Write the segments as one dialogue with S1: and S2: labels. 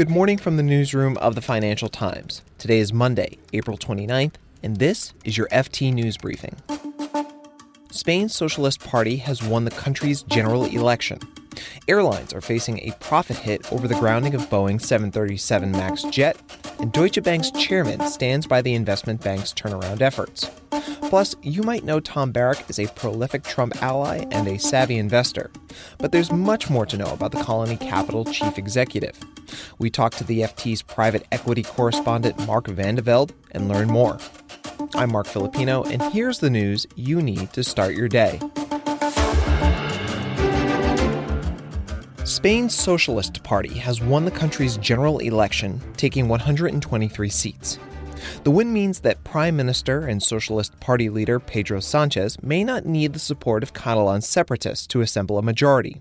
S1: Good morning from the newsroom of the Financial Times. Today is Monday, April 29th, and this is your FT News Briefing. Spain's Socialist Party has won the country's general election. Airlines are facing a profit hit over the grounding of Boeing 737 MAX jet, and Deutsche Bank's chairman stands by the investment bank's turnaround efforts. Plus, you might know Tom Barrack is a prolific Trump ally and a savvy investor. But there's much more to know about the Colony Capital chief executive. We talked to the FT's private equity correspondent Mark Vandevelde and learn more. I'm Marc Filippino, and here's the news you need to start your day. Spain's Socialist Party has won the country's general election, taking 123 seats. The win means that Prime Minister and Socialist Party leader Pedro Sanchez may not need the support of Catalan separatists to assemble a majority.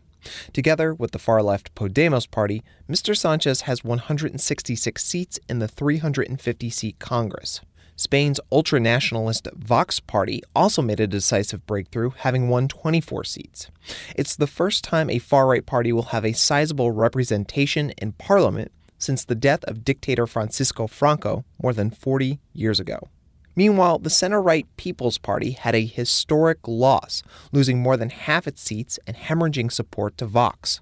S1: Together with the far left Podemos party, Mr. Sanchez has 166 seats in the 350 seat Congress. Spain's ultra nationalist Vox party also made a decisive breakthrough, having won 24 seats. It's the first time a far right party will have a sizable representation in parliament since the death of dictator Francisco Franco more than 40 years ago. Meanwhile, the center right People's Party had a historic loss, losing more than half its seats and hemorrhaging support to Vox.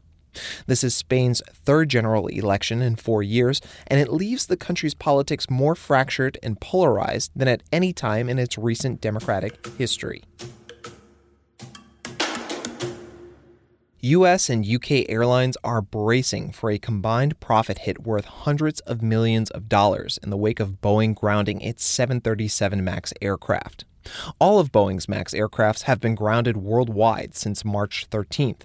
S1: This is Spain's third general election in four years, and it leaves the country's politics more fractured and polarized than at any time in its recent democratic history. US and UK airlines are bracing for a combined profit hit worth hundreds of millions of dollars in the wake of Boeing grounding its 737 MAX aircraft. All of Boeing's MAX aircrafts have been grounded worldwide since March 13th.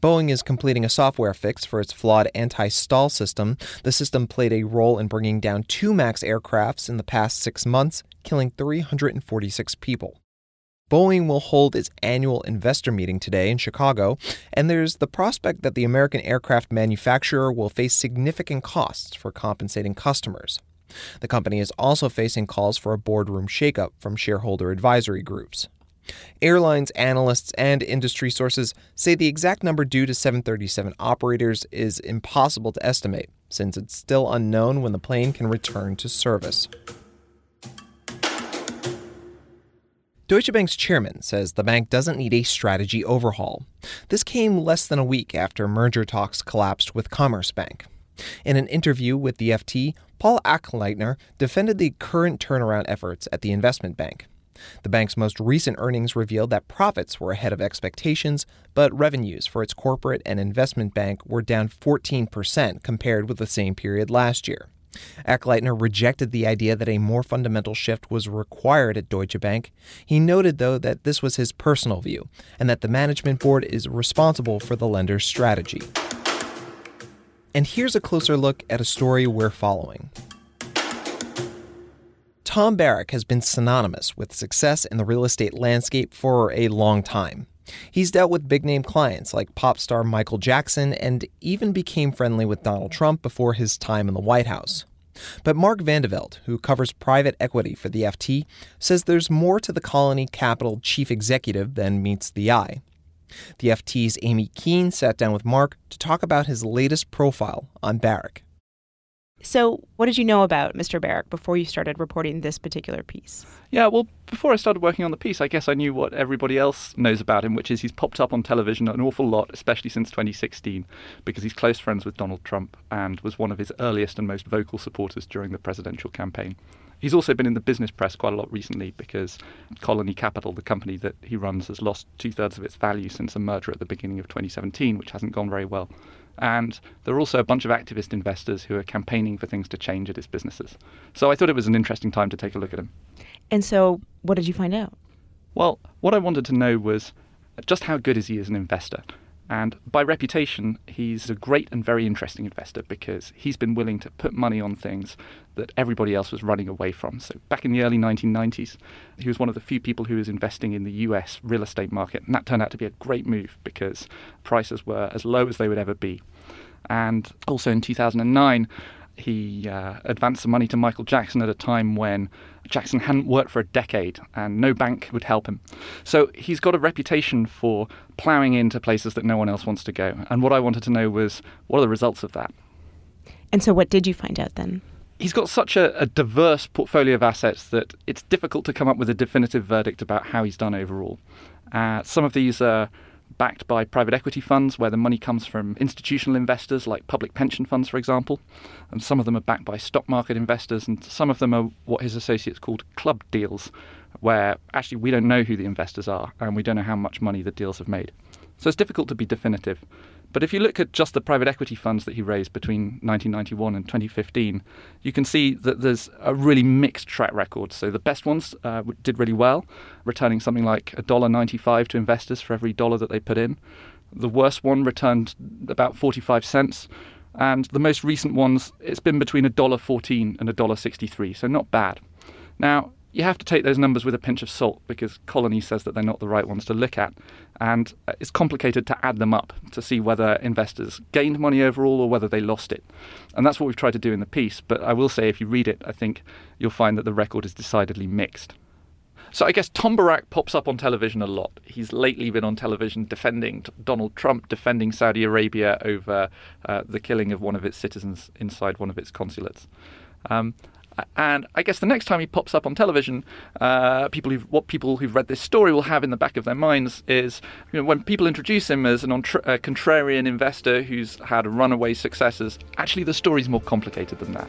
S1: Boeing is completing a software fix for its flawed anti stall system. The system played a role in bringing down two MAX aircrafts in the past six months, killing 346 people. Boeing will hold its annual investor meeting today in Chicago, and there's the prospect that the American aircraft manufacturer will face significant costs for compensating customers. The company is also facing calls for a boardroom shakeup from shareholder advisory groups. Airlines analysts and industry sources say the exact number due to 737 operators is impossible to estimate, since it's still unknown when the plane can return to service. Deutsche Bank's chairman says the bank doesn't need a strategy overhaul. This came less than a week after merger talks collapsed with Commerzbank. In an interview with the FT, Paul Achleitner defended the current turnaround efforts at the investment bank. The bank's most recent earnings revealed that profits were ahead of expectations, but revenues for its corporate and investment bank were down 14% compared with the same period last year. Achleitner rejected the idea that a more fundamental shift was required at Deutsche Bank. He noted, though, that this was his personal view and that the management board is responsible for the lender's strategy. And here's a closer look at a story we're following. Tom Barrack has been synonymous with success in the real estate landscape for a long time. He's dealt with big name clients like pop star Michael Jackson and even became friendly with Donald Trump before his time in the White House. But Mark Vandevelde, who covers private equity for the FT, says there's more to the Colony Capital chief executive than meets the eye. The FT's Amy Keene sat down with Mark to talk about his latest profile on Barrack.
S2: So, what did you know about Mr. Barrack before you started reporting this particular piece?
S3: Yeah, well, before I started working on the piece, I guess I knew what everybody else knows about him, which is he's popped up on television an awful lot, especially since 2016, because he's close friends with Donald Trump and was one of his earliest and most vocal supporters during the presidential campaign. He's also been in the business press quite a lot recently because Colony Capital, the company that he runs, has lost two thirds of its value since a merger at the beginning of 2017, which hasn't gone very well. And there are also a bunch of activist investors who are campaigning for things to change at his businesses. So I thought it was an interesting time to take a look at him.
S2: And so, what did you find out?
S3: Well, what I wanted to know was just how good is he as an investor? And by reputation, he's a great and very interesting investor because he's been willing to put money on things that everybody else was running away from. So, back in the early 1990s, he was one of the few people who was investing in the US real estate market. And that turned out to be a great move because prices were as low as they would ever be. And also in 2009, he uh, advanced some money to Michael Jackson at a time when Jackson hadn't worked for a decade and no bank would help him. So he's got a reputation for ploughing into places that no one else wants to go. And what I wanted to know was what are the results of that?
S2: And so, what did you find out then?
S3: He's got such a, a diverse portfolio of assets that it's difficult to come up with a definitive verdict about how he's done overall. Uh, some of these are backed by private equity funds where the money comes from institutional investors like public pension funds, for example. And some of them are backed by stock market investors, and some of them are what his associates called club deals, where actually we don't know who the investors are and we don't know how much money the deals have made. So it's difficult to be definitive. But if you look at just the private equity funds that he raised between 1991 and 2015, you can see that there's a really mixed track record. So the best ones uh, did really well, returning something like $1.95 to investors for every dollar that they put in. The worst one returned about 45 cents. And the most recent ones, it's been between $1.14 and $1.63, so not bad. Now, you have to take those numbers with a pinch of salt because Colony says that they're not the right ones to look at. And uh, it's complicated to add them up to see whether investors gained money overall or whether they lost it. And that's what we've tried to do in the piece. But I will say, if you read it, I think you'll find that the record is decidedly mixed. So I guess Tom Barrack pops up on television a lot. He's lately been on television defending Donald Trump, defending Saudi Arabia over uh, the killing of one of its citizens inside one of its consulates. Um, and I guess the next time he pops up on television, uh, people who've, what people who've read this story will have in the back of their minds is you know, when people introduce him as an contrarian investor who's had runaway successes. Actually, the story's more complicated than that.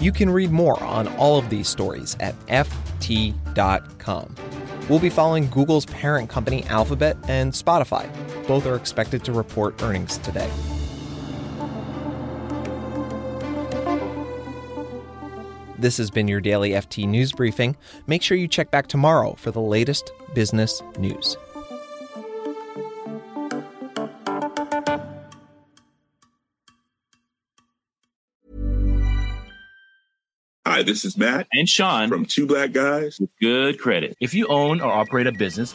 S1: You can read more on all of these stories at FT.com. We'll be following Google's parent company Alphabet and Spotify. Both are expected to report earnings today. This has been your daily FT News Briefing. Make sure you check back tomorrow for the latest business news.
S4: Hi, this is Matt
S5: and Sean
S4: from Two Black Guys
S5: with Good Credit. If you own or operate a business,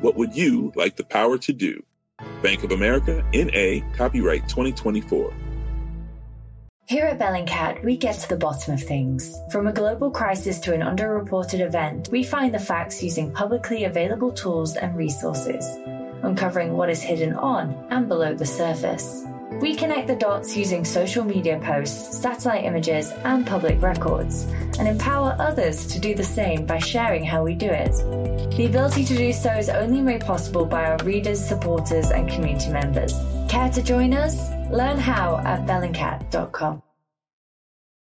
S4: What would you like the power to do? Bank of America, NA, copyright 2024.
S6: Here at Bellingcat, we get to the bottom of things. From a global crisis to an underreported event, we find the facts using publicly available tools and resources, uncovering what is hidden on and below the surface. We connect the dots using social media posts, satellite images, and public records, and empower others to do the same by sharing how we do it. The ability to do so is only made possible by our readers, supporters, and community members. Care to join us? Learn how at bellingcat.com.